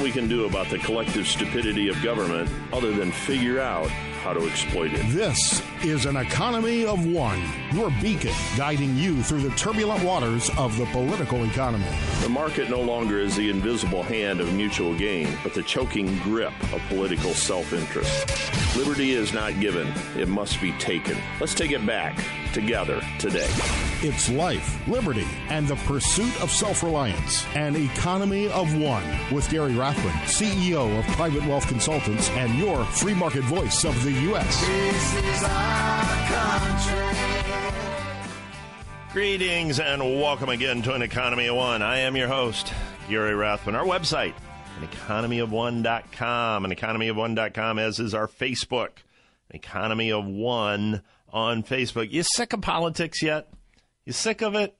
nothing we can do about the collective stupidity of government other than figure out how to exploit it. This is an economy of one, your beacon guiding you through the turbulent waters of the political economy. The market no longer is the invisible hand of mutual gain, but the choking grip of political self interest. Liberty is not given, it must be taken. Let's take it back together today. It's life, liberty, and the pursuit of self reliance. An economy of one with Gary Rathbun, CEO of Private Wealth Consultants and your free market voice of the U.S. Greetings and welcome again to an Economy of One. I am your host, Gary Rathbun. Our website, aneconomyof1.com, aneconomyof1.com, as is our Facebook, Economy of One on Facebook. You sick of politics yet? You sick of it?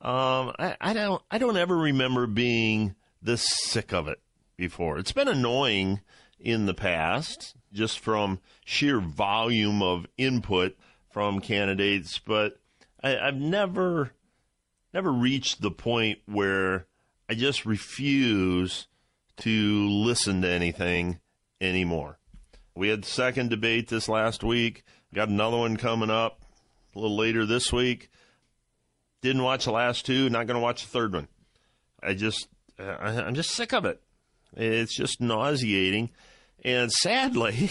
Um, I, I don't. I don't ever remember being this sick of it before. It's been annoying in the past, just from sheer volume of input from candidates, but I, I've never, never reached the point where I just refuse to listen to anything anymore. We had the second debate this last week. Got another one coming up a little later this week. Didn't watch the last two. Not going to watch the third one. I just, I'm just sick of it. It's just nauseating. And sadly,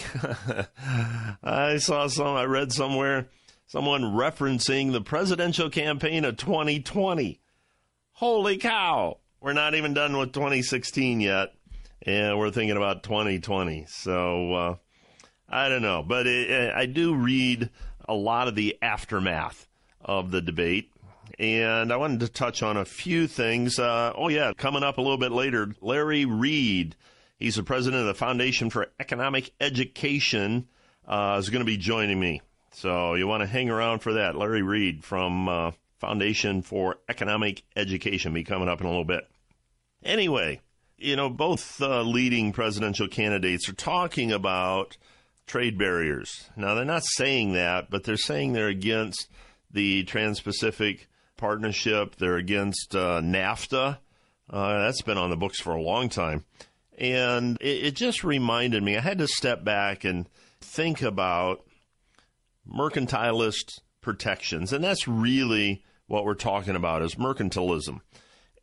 I saw some, I read somewhere, someone referencing the presidential campaign of 2020. Holy cow. We're not even done with 2016 yet. And we're thinking about 2020. So, uh, I don't know. But it, I do read a lot of the aftermath of the debate and I wanted to touch on a few things. Uh, oh, yeah, coming up a little bit later, Larry Reed. He's the president of the Foundation for Economic Education. Uh, is going to be joining me. So you want to hang around for that. Larry Reed from uh, Foundation for Economic Education be coming up in a little bit. Anyway, you know, both uh, leading presidential candidates are talking about trade barriers. Now, they're not saying that, but they're saying they're against the Trans Pacific Partnership. They're against uh, NAFTA. Uh, that's been on the books for a long time. And it, it just reminded me, I had to step back and think about mercantilist protections. And that's really what we're talking about is mercantilism.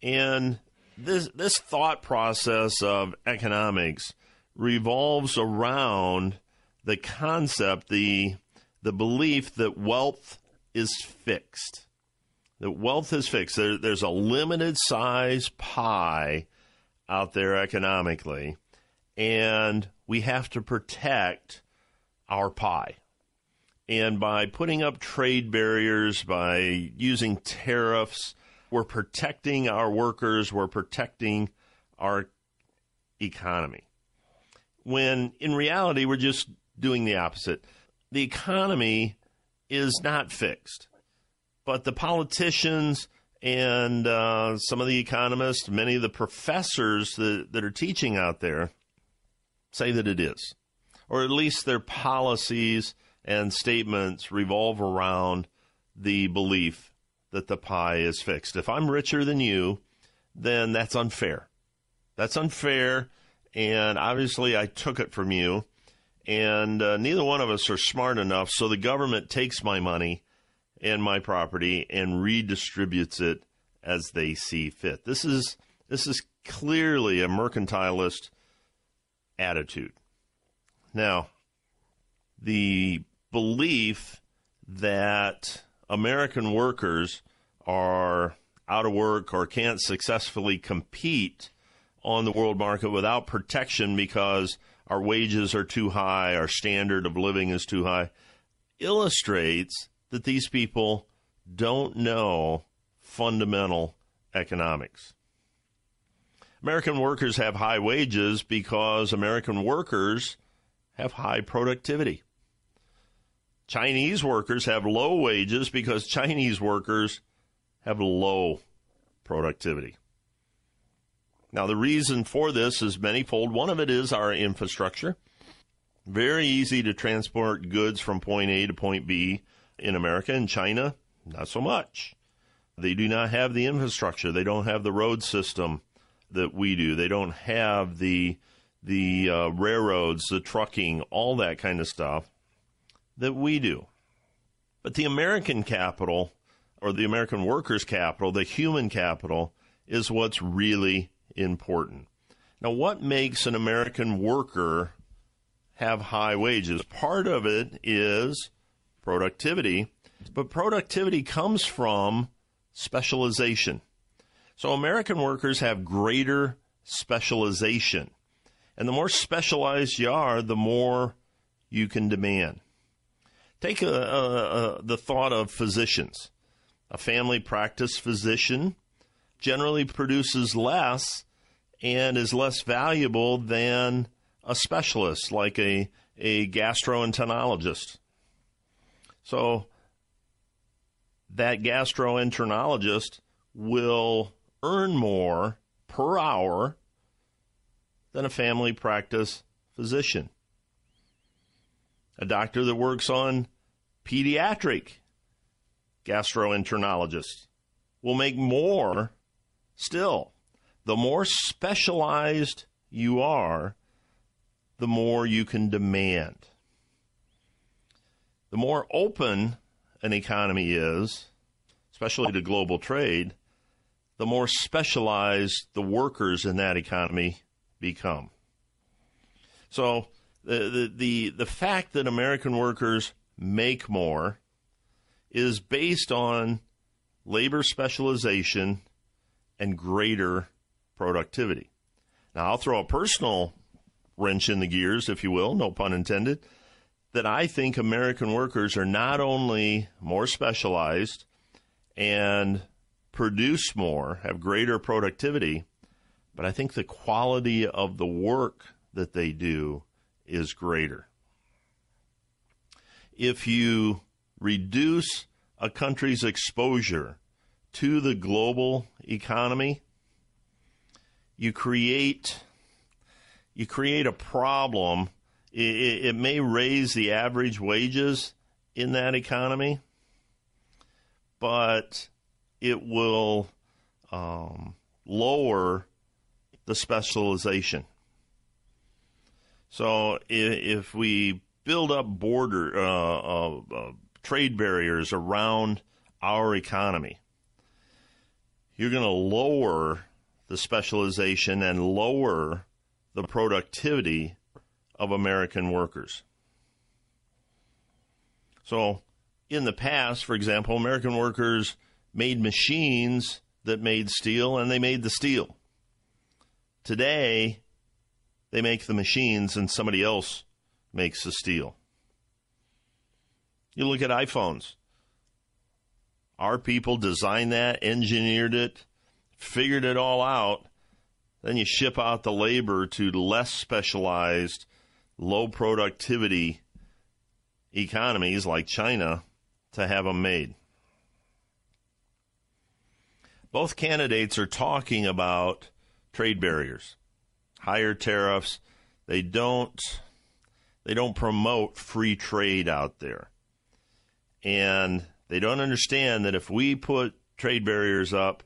And this this thought process of economics revolves around the concept, the the belief that wealth is fixed that wealth is fixed. There, there's a limited size pie out there economically, and we have to protect our pie. And by putting up trade barriers, by using tariffs, we're protecting our workers, we're protecting our economy. When in reality, we're just doing the opposite. The economy is not fixed but the politicians and uh, some of the economists, many of the professors that, that are teaching out there say that it is. Or at least their policies and statements revolve around the belief that the pie is fixed. If I'm richer than you, then that's unfair. That's unfair. And obviously, I took it from you. And uh, neither one of us are smart enough. So the government takes my money and my property and redistributes it as they see fit. This is this is clearly a mercantilist attitude. Now, the belief that American workers are out of work or can't successfully compete on the world market without protection because our wages are too high, our standard of living is too high, illustrates that these people don't know fundamental economics. American workers have high wages because American workers have high productivity. Chinese workers have low wages because Chinese workers have low productivity. Now, the reason for this is manyfold. One of it is our infrastructure. Very easy to transport goods from point A to point B in America and China, not so much. They do not have the infrastructure. They don't have the road system that we do. They don't have the the uh, railroads, the trucking, all that kind of stuff that we do. But the American capital, or the American workers' capital, the human capital, is what's really important. Now, what makes an American worker have high wages? Part of it is productivity, but productivity comes from specialization. So, American workers have greater specialization. And the more specialized you are, the more you can demand. Take a, a, a, the thought of physicians. A family practice physician generally produces less and is less valuable than a specialist like a, a gastroenterologist. So that gastroenterologist will earn more per hour than a family practice physician. A doctor that works on pediatric gastroenterologists will make more still. The more specialized you are, the more you can demand. The more open an economy is, especially to global trade, the more specialized the workers in that economy become. So the, the, the, the fact that American workers make more is based on labor specialization and greater productivity. Now, I'll throw a personal wrench in the gears, if you will, no pun intended, that I think American workers are not only more specialized and produce more, have greater productivity, but I think the quality of the work that they do is greater. If you reduce a country's exposure to the global economy, you create you create a problem. It, it, may raise the average wages in that economy, but it will um, lower the specialization. So if, if we build up border uh, uh, uh, trade barriers around our economy, you're going to lower the specialization and lower the productivity of American workers. So, in the past, for example, American workers made machines that made steel and they made the steel. Today, they make the machines and somebody else makes the steel. You look at iPhones. Our people designed that, engineered it, figured it all out. Then you ship out the labor to less specialized, low productivity economies like China to have them made. Both candidates are talking about trade barriers higher tariffs. They don't they don't promote free trade out there. And they don't understand that if we put trade barriers up,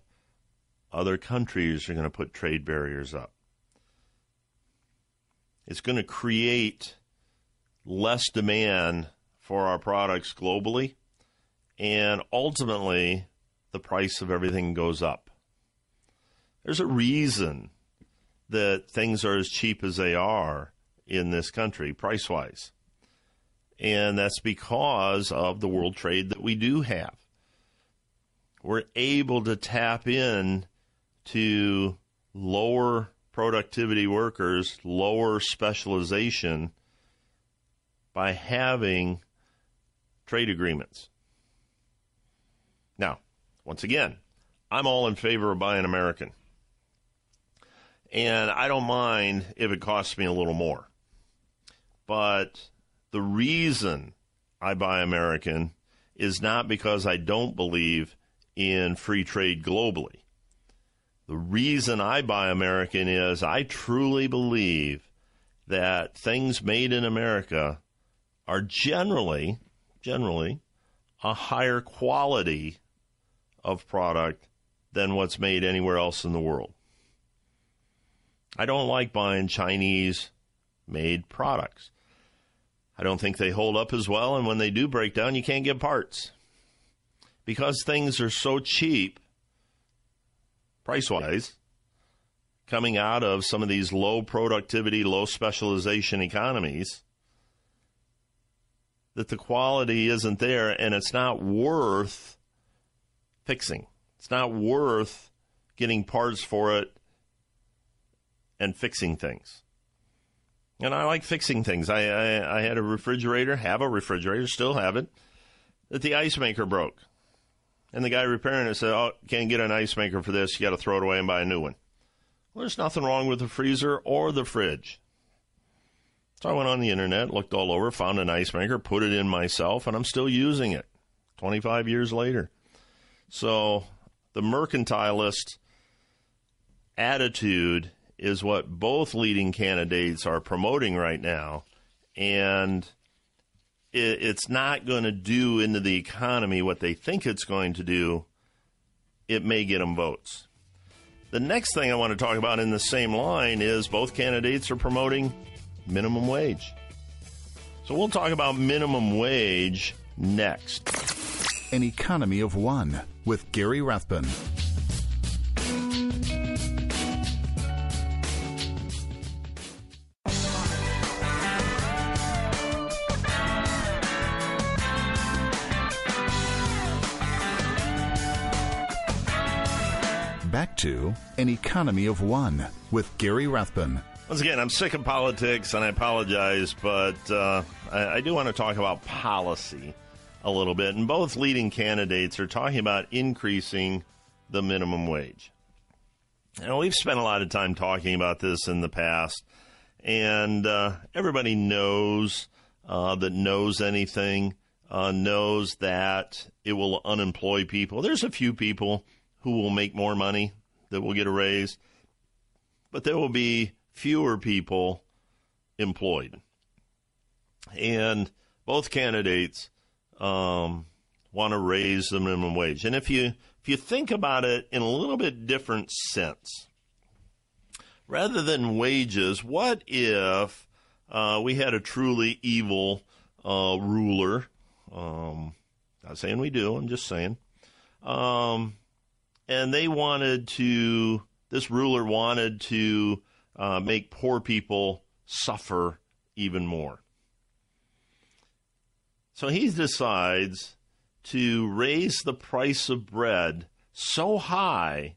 other countries are going to put trade barriers up. It's going to create less demand for our products globally, and ultimately, the price of everything goes up. There's a reason that things are as cheap as they are in this country, price wise. And that's because of the world trade that we do have. We're able to tap in to lower productivity workers, lower specialization by having trade agreements. Now, once again, I'm all in favor of buying American and I don't mind if it costs me a little more. But the reason I buy American is not because I don't believe in free trade globally. The reason I buy American is I truly believe that things made in America are generally, generally, a higher quality of product than what's made anywhere else in the world. I don't like buying Chinese made products. I don't think they hold up as well, and when they do break down, you can't get parts. Because things are so cheap, price wise, coming out of some of these low productivity, low specialization economies, that the quality isn't there and it's not worth fixing. It's not worth getting parts for it and fixing things. And I like fixing things. I, I, I had a refrigerator, have a refrigerator, still have it, that the ice maker broke. And the guy repairing it said, Oh, can't get an ice maker for this. You got to throw it away and buy a new one. Well, there's nothing wrong with the freezer or the fridge. So I went on the internet, looked all over, found an ice maker, put it in myself, and I'm still using it 25 years later. So the mercantilist attitude is what both leading candidates are promoting right now. And it, it's not going to do into the economy what they think it's going to do. It may get them votes. The next thing I want to talk about in the same line is both candidates are promoting minimum wage. So we'll talk about minimum wage next. An Economy of One with Gary Rathbun. To An Economy of One with Gary Rathbun. Once again, I'm sick of politics and I apologize, but uh, I, I do want to talk about policy a little bit. And both leading candidates are talking about increasing the minimum wage. Now, we've spent a lot of time talking about this in the past, and uh, everybody knows uh, that knows anything uh, knows that it will unemploy people. There's a few people who will make more money that will get a raise, but there will be fewer people employed. And both candidates um, want to raise the minimum wage. And if you if you think about it in a little bit different sense, rather than wages, what if uh, we had a truly evil uh, ruler? Um, not saying we do. I'm just saying. Um, and they wanted to. This ruler wanted to uh, make poor people suffer even more. So he decides to raise the price of bread so high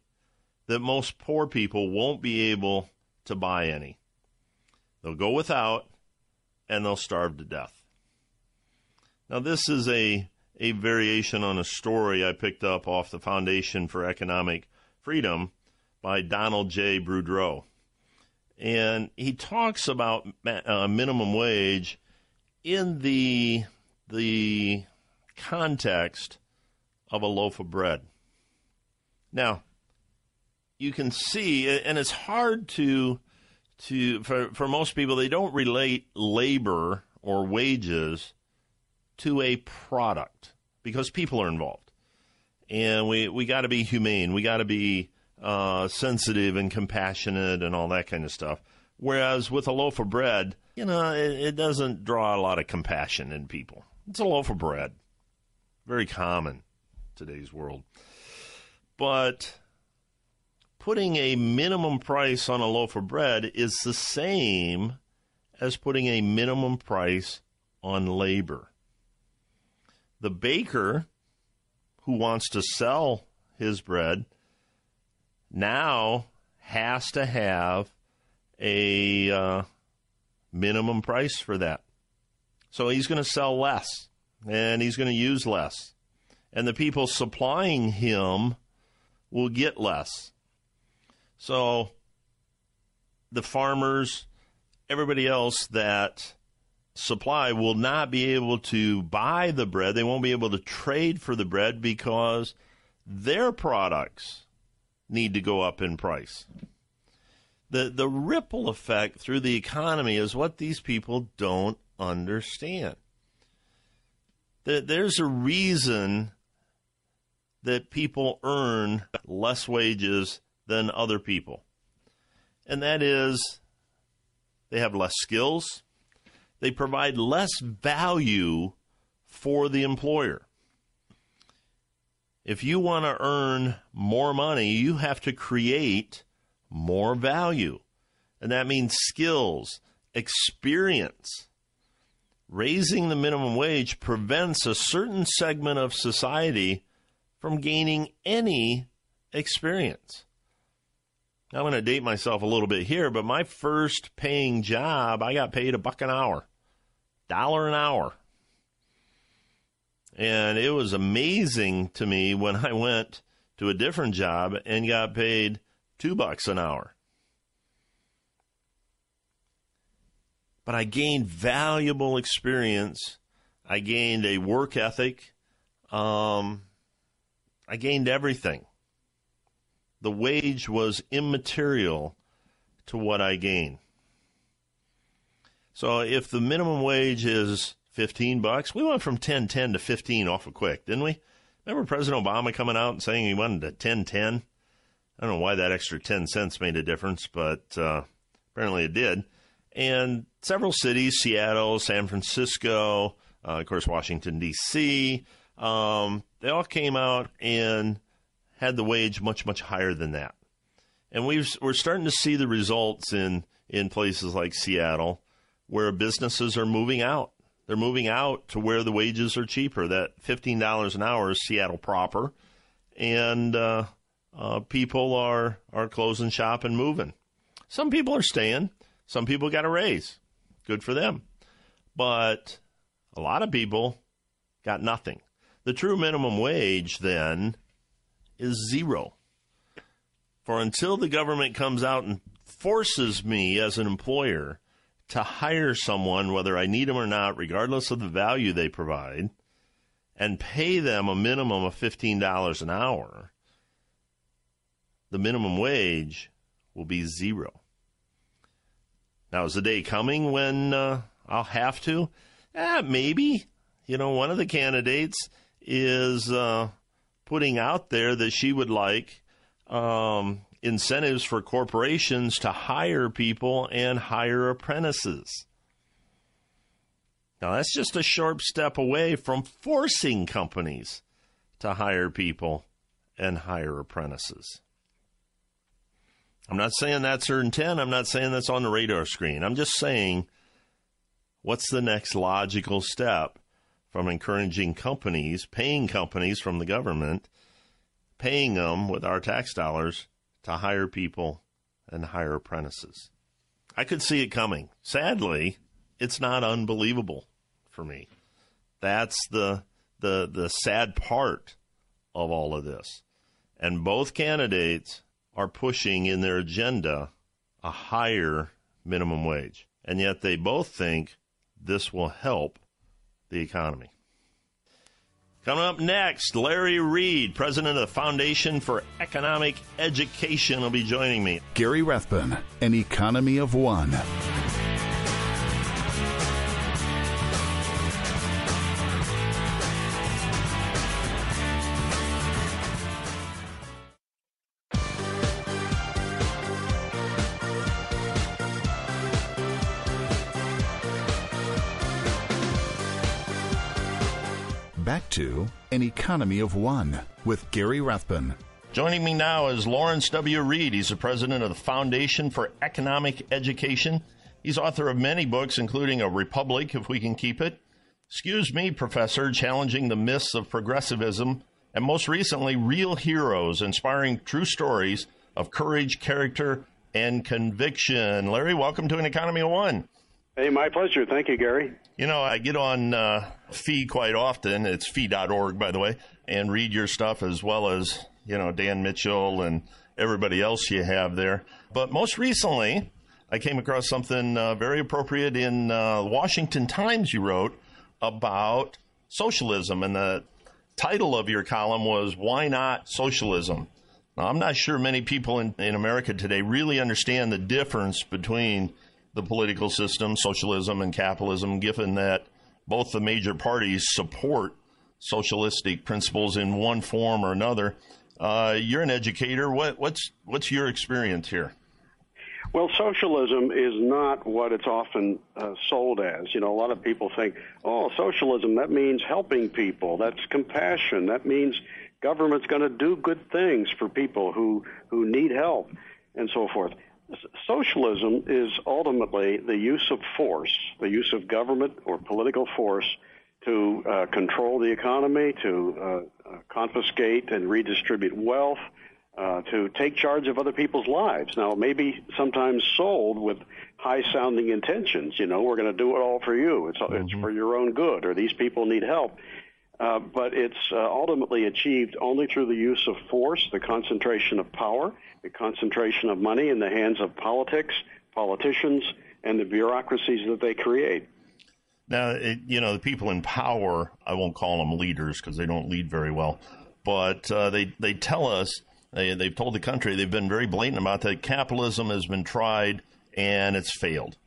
that most poor people won't be able to buy any. They'll go without and they'll starve to death. Now, this is a, a variation on a story I picked up off the Foundation for Economic Freedom by Donald J. Boudreaux. And he talks about uh, minimum wage in the the context of a loaf of bread. Now, you can see, and it's hard to to for for most people they don't relate labor or wages to a product because people are involved, and we we got to be humane, we got to be uh, sensitive and compassionate and all that kind of stuff. Whereas with a loaf of bread, you know, it, it doesn't draw a lot of compassion in people. It's a loaf of bread. Very common today's world. But putting a minimum price on a loaf of bread is the same as putting a minimum price on labor. The baker who wants to sell his bread now has to have a uh, minimum price for that. So he's going to sell less and he's going to use less. And the people supplying him will get less. So the farmers, everybody else that supply will not be able to buy the bread. They won't be able to trade for the bread because their products need to go up in price. The the ripple effect through the economy is what these people don't understand. That there's a reason that people earn less wages than other people. and that is they have less skills, they provide less value for the employer. If you want to earn more money, you have to create more value. And that means skills, experience. Raising the minimum wage prevents a certain segment of society from gaining any experience. I'm going to date myself a little bit here, but my first paying job, I got paid a buck an hour, dollar an hour. And it was amazing to me when I went to a different job and got paid two bucks an hour. But I gained valuable experience. I gained a work ethic. Um, I gained everything. The wage was immaterial to what I gained. So if the minimum wage is 15 bucks. We went from 10 10 to 15 awful quick, didn't we? Remember President Obama coming out and saying he wanted a 10 10? I don't know why that extra 10 cents made a difference, but uh, apparently it did. And several cities, Seattle, San Francisco, uh, of course, Washington, D.C., um, they all came out and had the wage much, much higher than that. And we are starting to see the results in, in places like Seattle where businesses are moving out they're moving out to where the wages are cheaper. That $15 an hour is Seattle proper. And uh, uh, people are, are closing shop and moving. Some people are staying. Some people got a raise. Good for them. But a lot of people got nothing. The true minimum wage then is zero. For until the government comes out and forces me as an employer to hire someone, whether I need them or not, regardless of the value they provide, and pay them a minimum of $15 an hour, the minimum wage will be zero. Now, is the day coming when uh, I'll have to? Eh, maybe. You know, one of the candidates is uh, putting out there that she would like um, incentives for corporations to hire people and hire apprentices. Now, that's just a sharp step away from forcing companies to hire people and hire apprentices. I'm not saying that's her intent. I'm not saying that's on the radar screen. I'm just saying what's the next logical step from encouraging companies, paying companies from the government, paying them with our tax dollars to hire people and hire apprentices. I could see it coming. Sadly, it's not unbelievable for me. That's the the the sad part of all of this. And both candidates are pushing in their agenda a higher minimum wage. And yet they both think this will help the economy. Coming up next, Larry Reed, president of the Foundation for Economic Education, will be joining me. Gary Rathbun, An Economy of One. An Economy of One with Gary Rathbun. Joining me now is Lawrence W. Reed. He's the president of the Foundation for Economic Education. He's author of many books, including A Republic, If We Can Keep It, Excuse Me, Professor, Challenging the Myths of Progressivism, and most recently, Real Heroes, Inspiring True Stories of Courage, Character, and Conviction. Larry, welcome to An Economy of One. Hey, my pleasure. Thank you, Gary. You know, I get on uh, Fee quite often. It's fee.org, by the way, and read your stuff as well as, you know, Dan Mitchell and everybody else you have there. But most recently, I came across something uh, very appropriate in uh, Washington Times you wrote about socialism. And the title of your column was Why Not Socialism? Now, I'm not sure many people in, in America today really understand the difference between the political system, socialism and capitalism, given that both the major parties support socialistic principles in one form or another. Uh, you're an educator. What, what's what's your experience here? Well, socialism is not what it's often uh, sold as. You know, a lot of people think, oh, socialism, that means helping people. That's compassion. That means government's going to do good things for people who, who need help and so forth. Socialism is ultimately the use of force, the use of government or political force to uh, control the economy, to uh, uh confiscate and redistribute wealth, uh, to take charge of other people's lives. Now, maybe sometimes sold with high-sounding intentions. You know, we're going to do it all for you. It's mm-hmm. it's for your own good, or these people need help. Uh, but it's uh, ultimately achieved only through the use of force, the concentration of power, the concentration of money in the hands of politics, politicians, and the bureaucracies that they create. Now, it, you know, the people in power, I won't call them leaders because they don't lead very well, but uh, they, they tell us they, they've told the country, they've been very blatant about that capitalism has been tried and it's failed.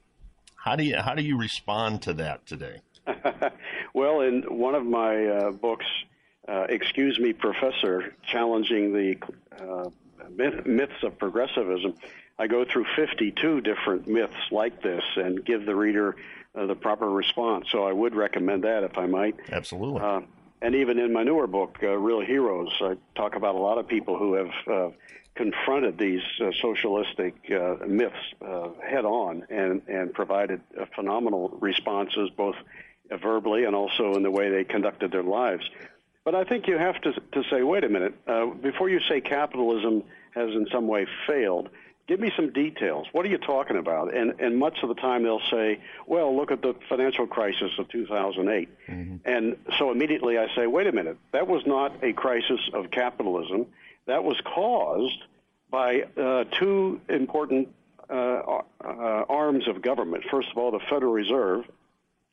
How do you, how do you respond to that today? well, in one of my uh, books, uh, Excuse Me, Professor, challenging the uh, myth, myths of progressivism, I go through 52 different myths like this and give the reader uh, the proper response. So I would recommend that if I might. Absolutely. Uh, and even in my newer book, uh, Real Heroes, I talk about a lot of people who have uh, confronted these uh, socialistic uh, myths uh, head on and, and provided uh, phenomenal responses, both verbally and also in the way they conducted their lives. But I think you have to, to say, wait a minute, before you say capitalism has in some way failed, give me some details. What are you talking about? And and much of the time they'll say, well, look at the financial crisis of 2008. Mm-hmm. And so immediately I say, wait a minute, that was not a crisis of capitalism. That was caused by uh, two important uh, uh, arms of government. First of all, the Federal Reserve,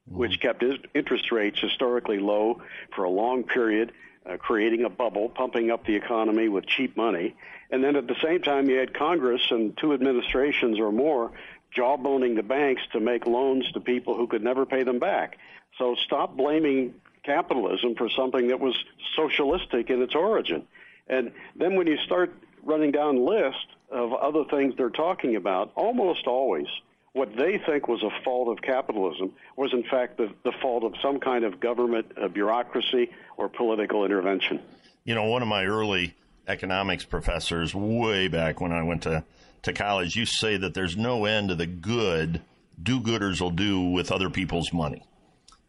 mm-hmm. which kept interest rates historically low for a long period uh, creating a bubble, pumping up the economy with cheap money. And then at the same time, you had Congress and two administrations or more jawboning the banks to make loans to people who could never pay them back. So stop blaming capitalism for something that was socialistic in its origin. And then when you start running down the list of other things they're talking about, almost always what they think was a fault of capitalism was in fact the, the fault of some kind of government uh, bureaucracy or political intervention. You know, one of my early economics professors, way back when I went to, to college, used to say that there's no end to the good do gooders will do with other people's money.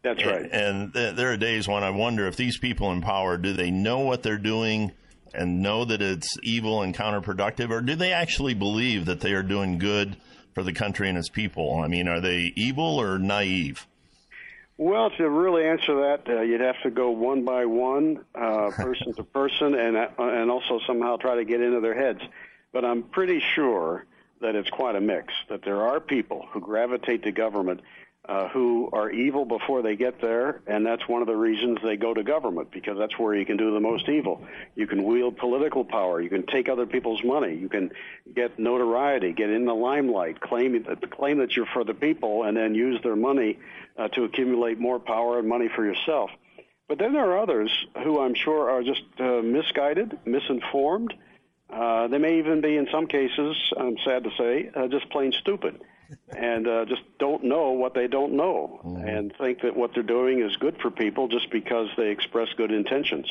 That's right. And, and th- there are days when I wonder if these people in power do they know what they're doing and know that it's evil and counterproductive, or do they actually believe that they are doing good for the country and its people? I mean, are they evil or naive? Well, to really answer that, uh, you'd have to go one by one, uh, person to person, and uh, and also somehow try to get into their heads. But I'm pretty sure that it's quite a mix. That there are people who gravitate to government uh, who are evil before they get there, and that's one of the reasons they go to government because that's where you can do the most evil. You can wield political power, you can take other people's money, you can get notoriety, get in the limelight, claim claim that you're for the people, and then use their money uh, to accumulate more power and money for yourself. But then there are others who I'm sure are just uh, misguided, misinformed. Uh, they may even be, in some cases, I'm sad to say, uh, just plain stupid and uh, just don't know what they don't know mm-hmm. and think that what they're doing is good for people just because they express good intentions.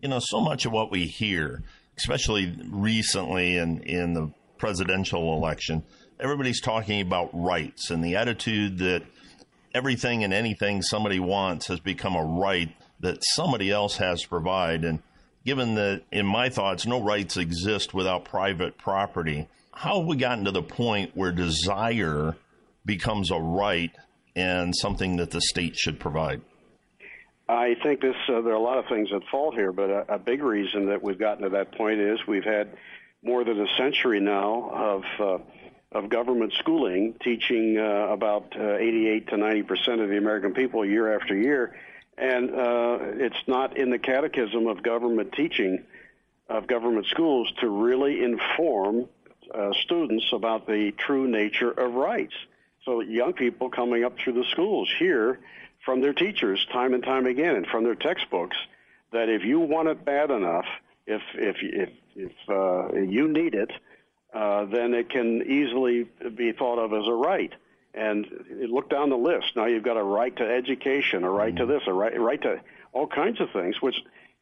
You know, so much of what we hear, especially recently in, in the presidential election, everybody's talking about rights and the attitude that everything and anything somebody wants has become a right that somebody else has to provide. And given that, in my thoughts, no rights exist without private property, how have we gotten to the point where desire becomes a right and something that the state should provide? I think this. Uh, there are a lot of things that fall here, but a, a, big reason that we've gotten to that point is we've had more than a century now of uh, of government schooling teaching uh, about uh, 88 to 90 percent of the American people year after year, and uh, it's not in the catechism of government teaching of government schools to really inform uh, students about the true nature of rights. So young people coming up through the schools hear from their teachers time and time again and from their textbooks that if you want it bad enough, if if if if uh, you need it, uh, then it can easily be thought of as a right. And look down the list. Now you've got a right to education, a right to this, a right, right to all kinds of things, which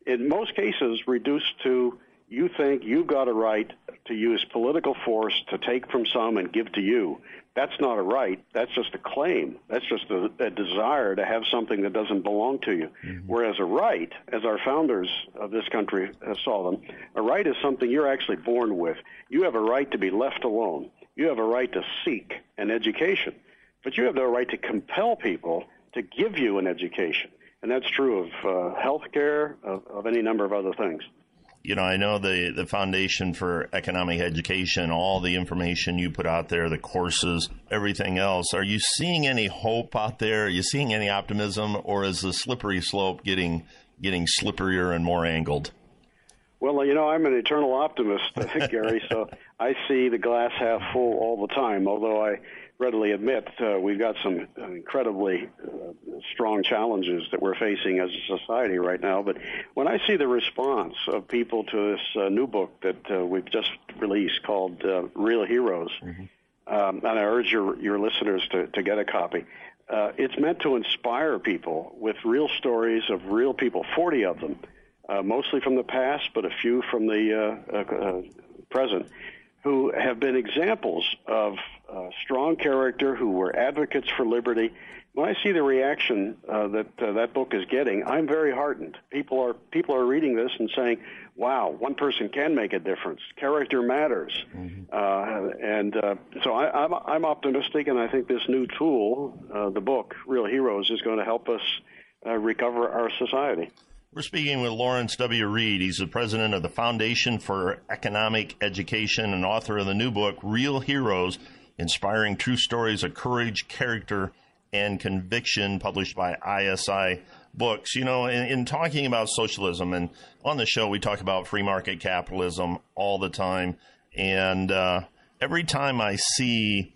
in most cases reduced to you think you've got a right to use political force to take from some and give to you. That's not a right. That's just a claim. That's just a, a desire to have something that doesn't belong to you. Mm-hmm. Whereas a right, as our founders of this country saw them, a right is something you're actually born with. You have a right to be left alone. You have a right to seek an education. But you have the right to compel people to give you an education. And that's true of uh, health care, of, of any number of other things you know, I know the, the Foundation for Economic Education, all the information you put out there, the courses, everything else. Are you seeing any hope out there? Are you seeing any optimism, or is the slippery slope getting getting slipperier and more angled? Well, you know, I'm an eternal optimist, Gary. so I see the glass half full all the time. Although I readily admit uh, we've got some incredibly uh, strong challenges that we're facing as a society right now. But when I see the response of people to this uh, new book that uh, we've just released called uh, Real Heroes, mm-hmm. um, and I urge your, your listeners to, to get a copy. Uh, it's meant to inspire people with real stories of real people, 40 of them, mostly from the past, but a few from the present, who have been examples of uh, strong character, who were advocates for liberty. When I see the reaction uh, that uh, that book is getting, I'm very heartened. People are people are reading this and saying, "Wow, one person can make a difference. Character matters." Mm-hmm. Uh, and uh, so I, I'm I'm optimistic, and I think this new tool, uh, the book Real Heroes, is going to help us recover our society. We're speaking with Lawrence W. Reed. He's the president of the Foundation for Economic Education and author of the new book, Real Heroes Inspiring True Stories of Courage, Character, and Conviction, published by ISI Books. You know, in, in talking about socialism, and on the show, we talk about free market capitalism all the time. And uh, every time I see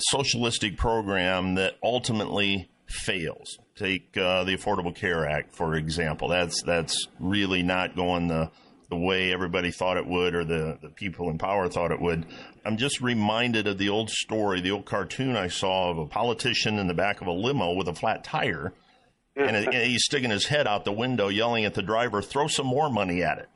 socialistic program that ultimately fails, Take uh, the Affordable Care Act, for example. That's that's really not going the the way everybody thought it would or the, the people in power thought it would. I'm just reminded of the old story, the old cartoon I saw of a politician in the back of a limo with a flat tire. and, and he's sticking his head out the window, yelling at the driver, "Throw some more money at it."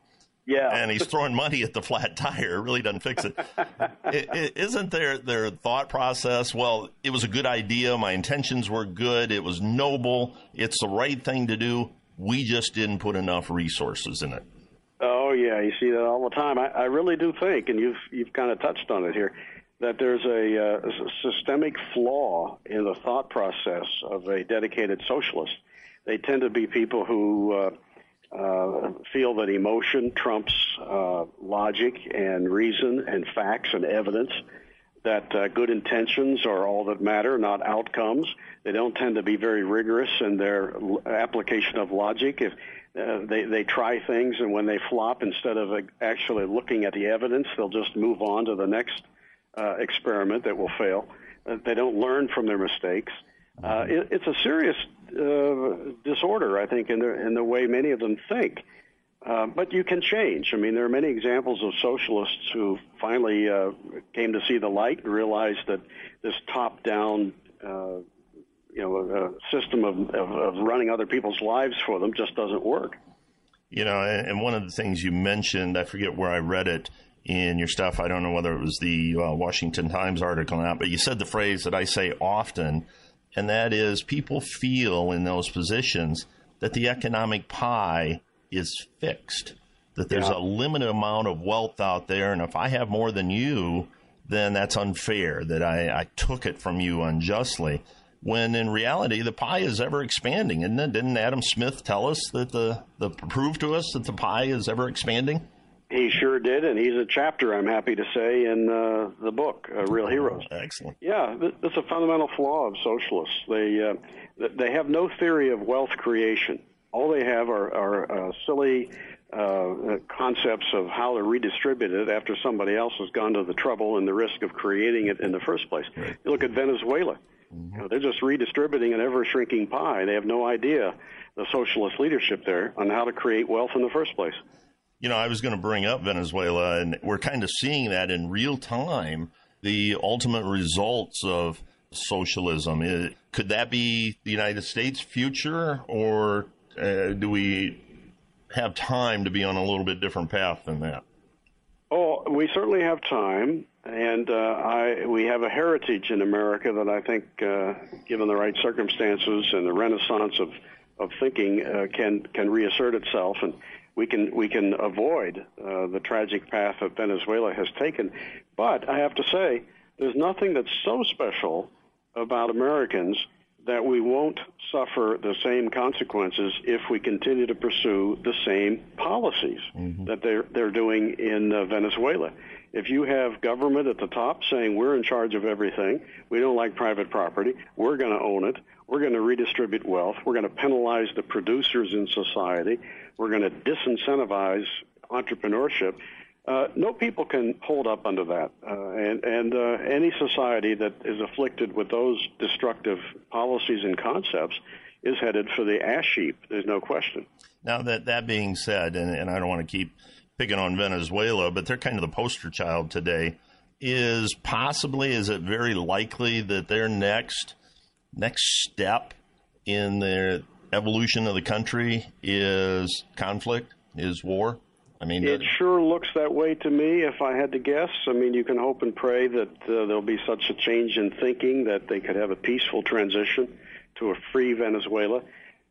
Yeah. And he's throwing money at the flat tire. It really doesn't fix it. it, it. Isn't their their thought process? Well, it was a good idea. My intentions were good. It was noble. It's the right thing to do. We just didn't put enough resources in it. Oh yeah, you see that all the time. I, I really do think, and you've you've kind of touched on it here, that there's a, uh, a systemic flaw in the thought process of a dedicated socialist. They tend to be people who. Uh, uh, feel that emotion trumps uh, logic and reason and facts and evidence, that uh, good intentions are all that matter, not outcomes. They don't tend to be very rigorous in their l- application of logic. If uh, they, they try things and when they flop, instead of uh, actually looking at the evidence, they'll just move on to the next uh, experiment that will fail. Uh, they don't learn from their mistakes. Uh, it, it's a serious uh, disorder, I think, in the in the way many of them think. Uh, but you can change. I mean, there are many examples of socialists who finally uh, came to see the light and realized that this top-down, uh, you know, uh, system of, of, of running other people's lives for them just doesn't work. You know, and one of the things you mentioned, I forget where I read it in your stuff. I don't know whether it was the uh, Washington Times article or not, but you said the phrase that I say often and that is people feel in those positions that the economic pie is fixed, that there's yeah. a limited amount of wealth out there, and if I have more than you, then that's unfair, that I, I took it from you unjustly. When in reality, the pie is ever expanding, isn't it? Didn't Adam Smith tell us that the, the prove to us that the pie is ever expanding? He sure did, and he's a chapter, I'm happy to say, in uh, the book, uh, Real Heroes. excellent. Yeah, that's a fundamental flaw of socialists. They uh, they have no theory of wealth creation. All they have are, are uh, silly uh, concepts of how to redistribute it after somebody else has gone to the trouble and the risk of creating it in the first place. Right. You look at Venezuela. Mm-hmm. You know, they're just redistributing an ever shrinking pie. They have no idea, the socialist leadership there, on how to create wealth in the first place. You know, I was going to bring up Venezuela, and we're kind of seeing that in real time. The ultimate results of socialism. It, could that be the United States' future, or uh, do we have time to be on a little bit different path than that? Oh, we certainly have time, and uh, I we have a heritage in America that I think, uh, given the right circumstances and the renaissance of of thinking, uh, can can reassert itself, and we can we can avoid uh, the tragic path that Venezuela has taken. But I have to say, there's nothing that's so special about Americans that we won't suffer the same consequences if we continue to pursue the same policies mm-hmm. that they're they're doing in uh, Venezuela. If you have government at the top saying we're in charge of everything, we don't like private property, we're going to own it, we're going to redistribute wealth, we're going to penalize the producers in society, we're going to disincentivize entrepreneurship uh, no people can hold up under that, uh, and and uh, any society that is afflicted with those destructive policies and concepts is headed for the ash heap. There's no question. Now that that being said, and, and I don't want to keep picking on Venezuela, but they're kind of the poster child today. Is possibly is it very likely that their next next step in the evolution of the country is conflict, is war? I mean, it sure looks that way to me. If I had to guess, I mean, you can hope and pray that uh, there'll be such a change in thinking that they could have a peaceful transition to a free Venezuela.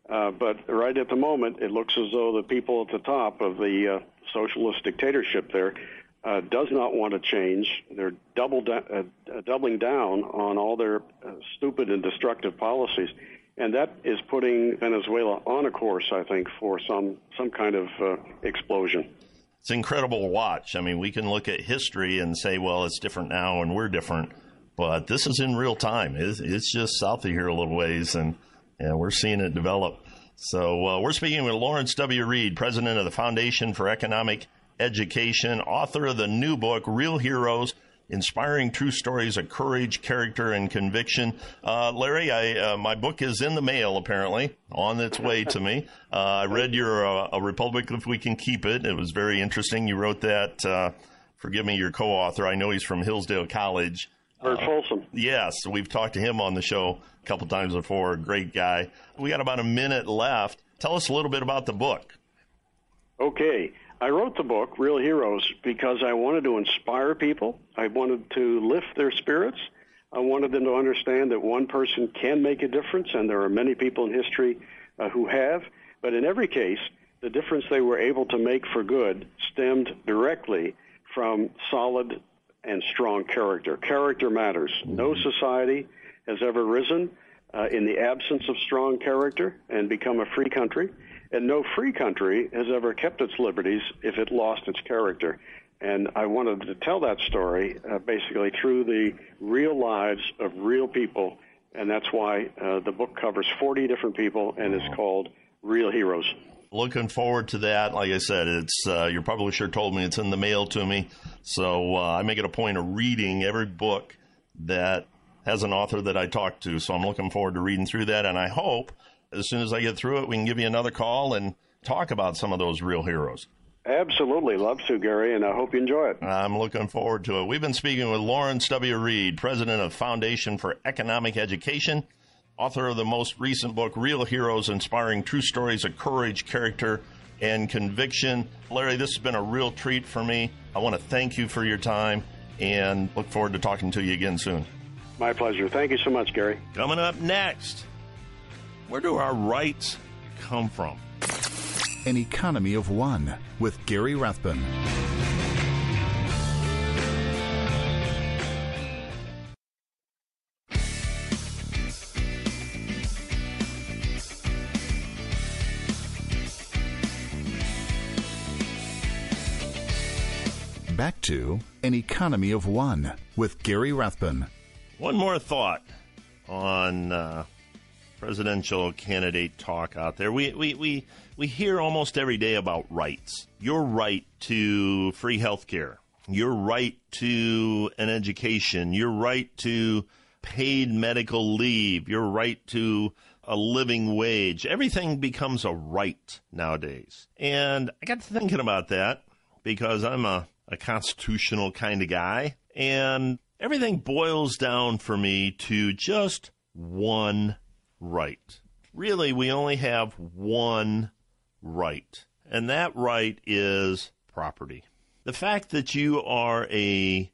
Uh, but right at the moment, it looks as though the people at the top of the uh, socialist dictatorship there uh, does not want to change. They're double uh, uh, doubling down on all their uh, stupid and destructive policies and that is putting Venezuela on a course, I think, for some some kind of uh, explosion. It's incredible to watch. I mean, we can look at history and say, well, it's different now, and we're different, but this is in real time. It's, it's just south of here a little ways, and and we're seeing it develop. So uh, we're speaking with Lawrence W. Reed, president of the Foundation for Economic Education, author of the new book, Real Heroes inspiring true stories of courage, character, and conviction. Uh, Larry, I, uh, my book is in the mail, apparently, on its way to me. Uh, I read your uh, A Republic If We Can Keep It. It was very interesting. You wrote that, uh, forgive me, your co author. I know he's from Hillsdale College. Burt Folsom. Yes, we've talked to him on the show a couple times before. Great guy. We got about a minute left. Tell us a little bit about the book. Okay. I wrote the book, Real Heroes, because I wanted to inspire people. I wanted to lift their spirits. I wanted them to understand that one person can make a difference, and there are many people in history uh, who have. But in every case, the difference they were able to make for good stemmed directly from solid and strong character. Character matters. No mm-hmm. society has ever risen uh, in the absence of strong character and become a free country. And no free country has ever kept its liberties if it lost its character. And I wanted to tell that story uh, basically through the real lives of real people. And that's why uh, the book covers 40 different people and is called Real Heroes. Looking forward to that. Like I said, it's uh, your publisher told me it's in the mail to me. So uh, I make it a point of reading every book that has an author that I talk to. So I'm looking forward to reading through that. And I hope as soon as I get through it, we can give you another call and talk about some of those real heroes. Absolutely. Love to, Gary, and I hope you enjoy it. I'm looking forward to it. We've been speaking with Lawrence W. Reed, president of Foundation for Economic Education, author of the most recent book, Real Heroes Inspiring True Stories of Courage, Character, and Conviction. Larry, this has been a real treat for me. I want to thank you for your time and look forward to talking to you again soon. My pleasure. Thank you so much, Gary. Coming up next. Where do our rights come from? An Economy of One with Gary Rathbun. Back to An Economy of One with Gary Rathbun. One more thought on uh, presidential candidate talk out there. We, we, we, we hear almost every day about rights. Your right to free health care, your right to an education, your right to paid medical leave, your right to a living wage. Everything becomes a right nowadays. And I got to thinking about that because I'm a, a constitutional kind of guy. And everything boils down for me to just one right. Really, we only have one right, and that right is property. The fact that you are a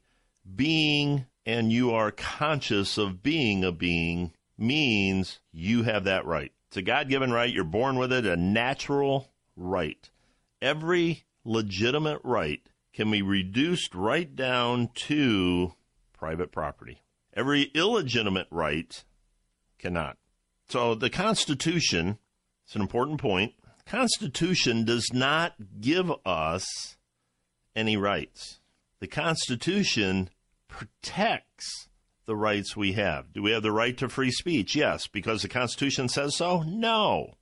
being and you are conscious of being a being means you have that right. It's a God given right. You're born with it, a natural right. Every legitimate right can be reduced right down to private property. Every illegitimate right cannot. So the Constitution, it's an important point. Constitution does not give us any rights. The Constitution protects the rights we have. Do we have the right to free speech? Yes. Because the Constitution says so? No.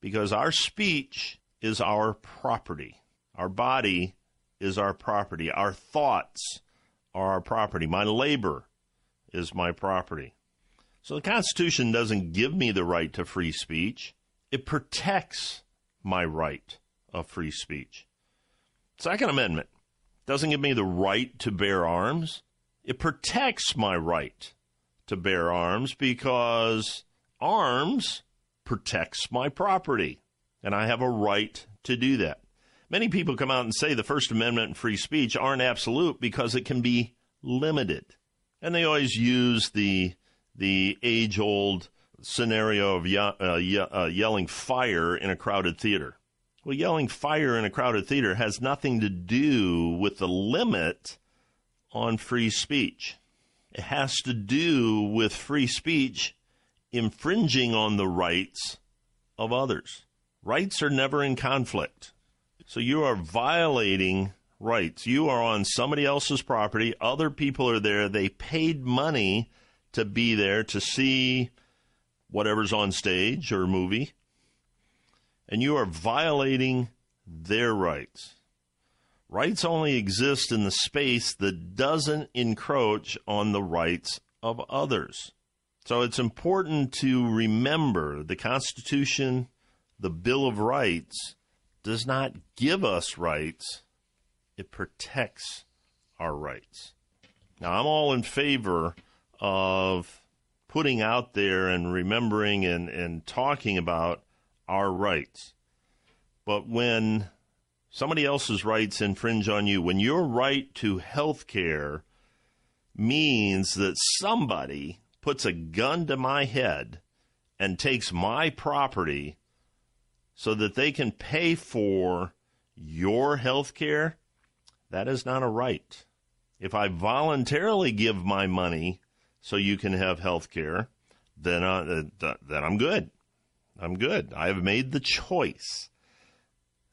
Because our speech is our property. Our body is our property. Our thoughts are our property. My labor is my property. So the Constitution doesn't give me the right to free speech, it protects my right of free speech. Second Amendment doesn't give me the right to bear arms, it protects my right to bear arms because arms protects my property, and I have a right to do that. Many people come out and say the First Amendment and free speech aren't absolute because it can be limited. And they always use the the age old scenario of ye- uh, ye- uh, yelling fire in a crowded theater. Well, yelling fire in a crowded theater has nothing to do with the limit on free speech. It has to do with free speech infringing on the rights of others. Rights are never in conflict. So you are violating rights. You are on somebody else's property. Other people are there. They paid money to be there to see whatever's on stage or movie, and you are violating their rights. Rights only exist in the space that doesn't encroach on the rights of others. So it's important to remember the Constitution, the Bill of Rights, does not give us rights, it protects our rights. Now, I'm all in favor of putting out there and remembering and, and talking about our rights. But when somebody else's rights infringe on you, when your right to health care means that somebody puts a gun to my head and takes my property so that they can pay for your health care, that is not a right. If I voluntarily give my money so you can have health care, then, uh, then I'm good. I'm good. I have made the choice.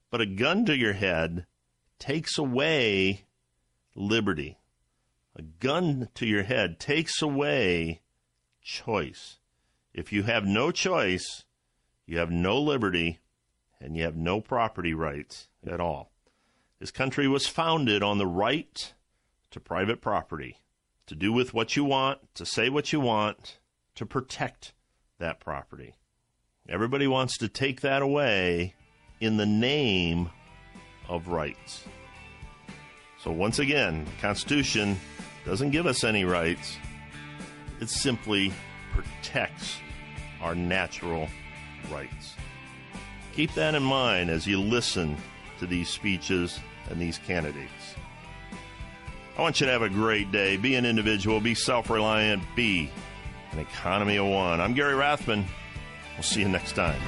But a gun to your head takes away liberty. A gun to your head takes away choice. If you have no choice, you have no liberty, and you have no property rights at all. This country was founded on the right to private property to do with what you want, to say what you want, to protect that property. Everybody wants to take that away in the name of rights. So, once again, the Constitution doesn't give us any rights, it simply protects our natural rights. Keep that in mind as you listen to these speeches and these candidates. I want you to have a great day. Be an individual, be self reliant, be an economy of one. I'm Gary Rathbun. We'll see you next time.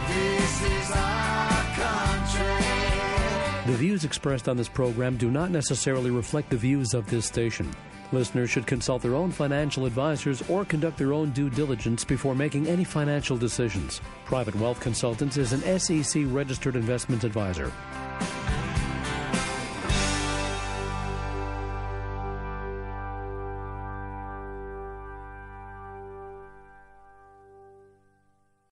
The views expressed on this program do not necessarily reflect the views of this station. Listeners should consult their own financial advisors or conduct their own due diligence before making any financial decisions. Private Wealth Consultants is an SEC registered investment advisor.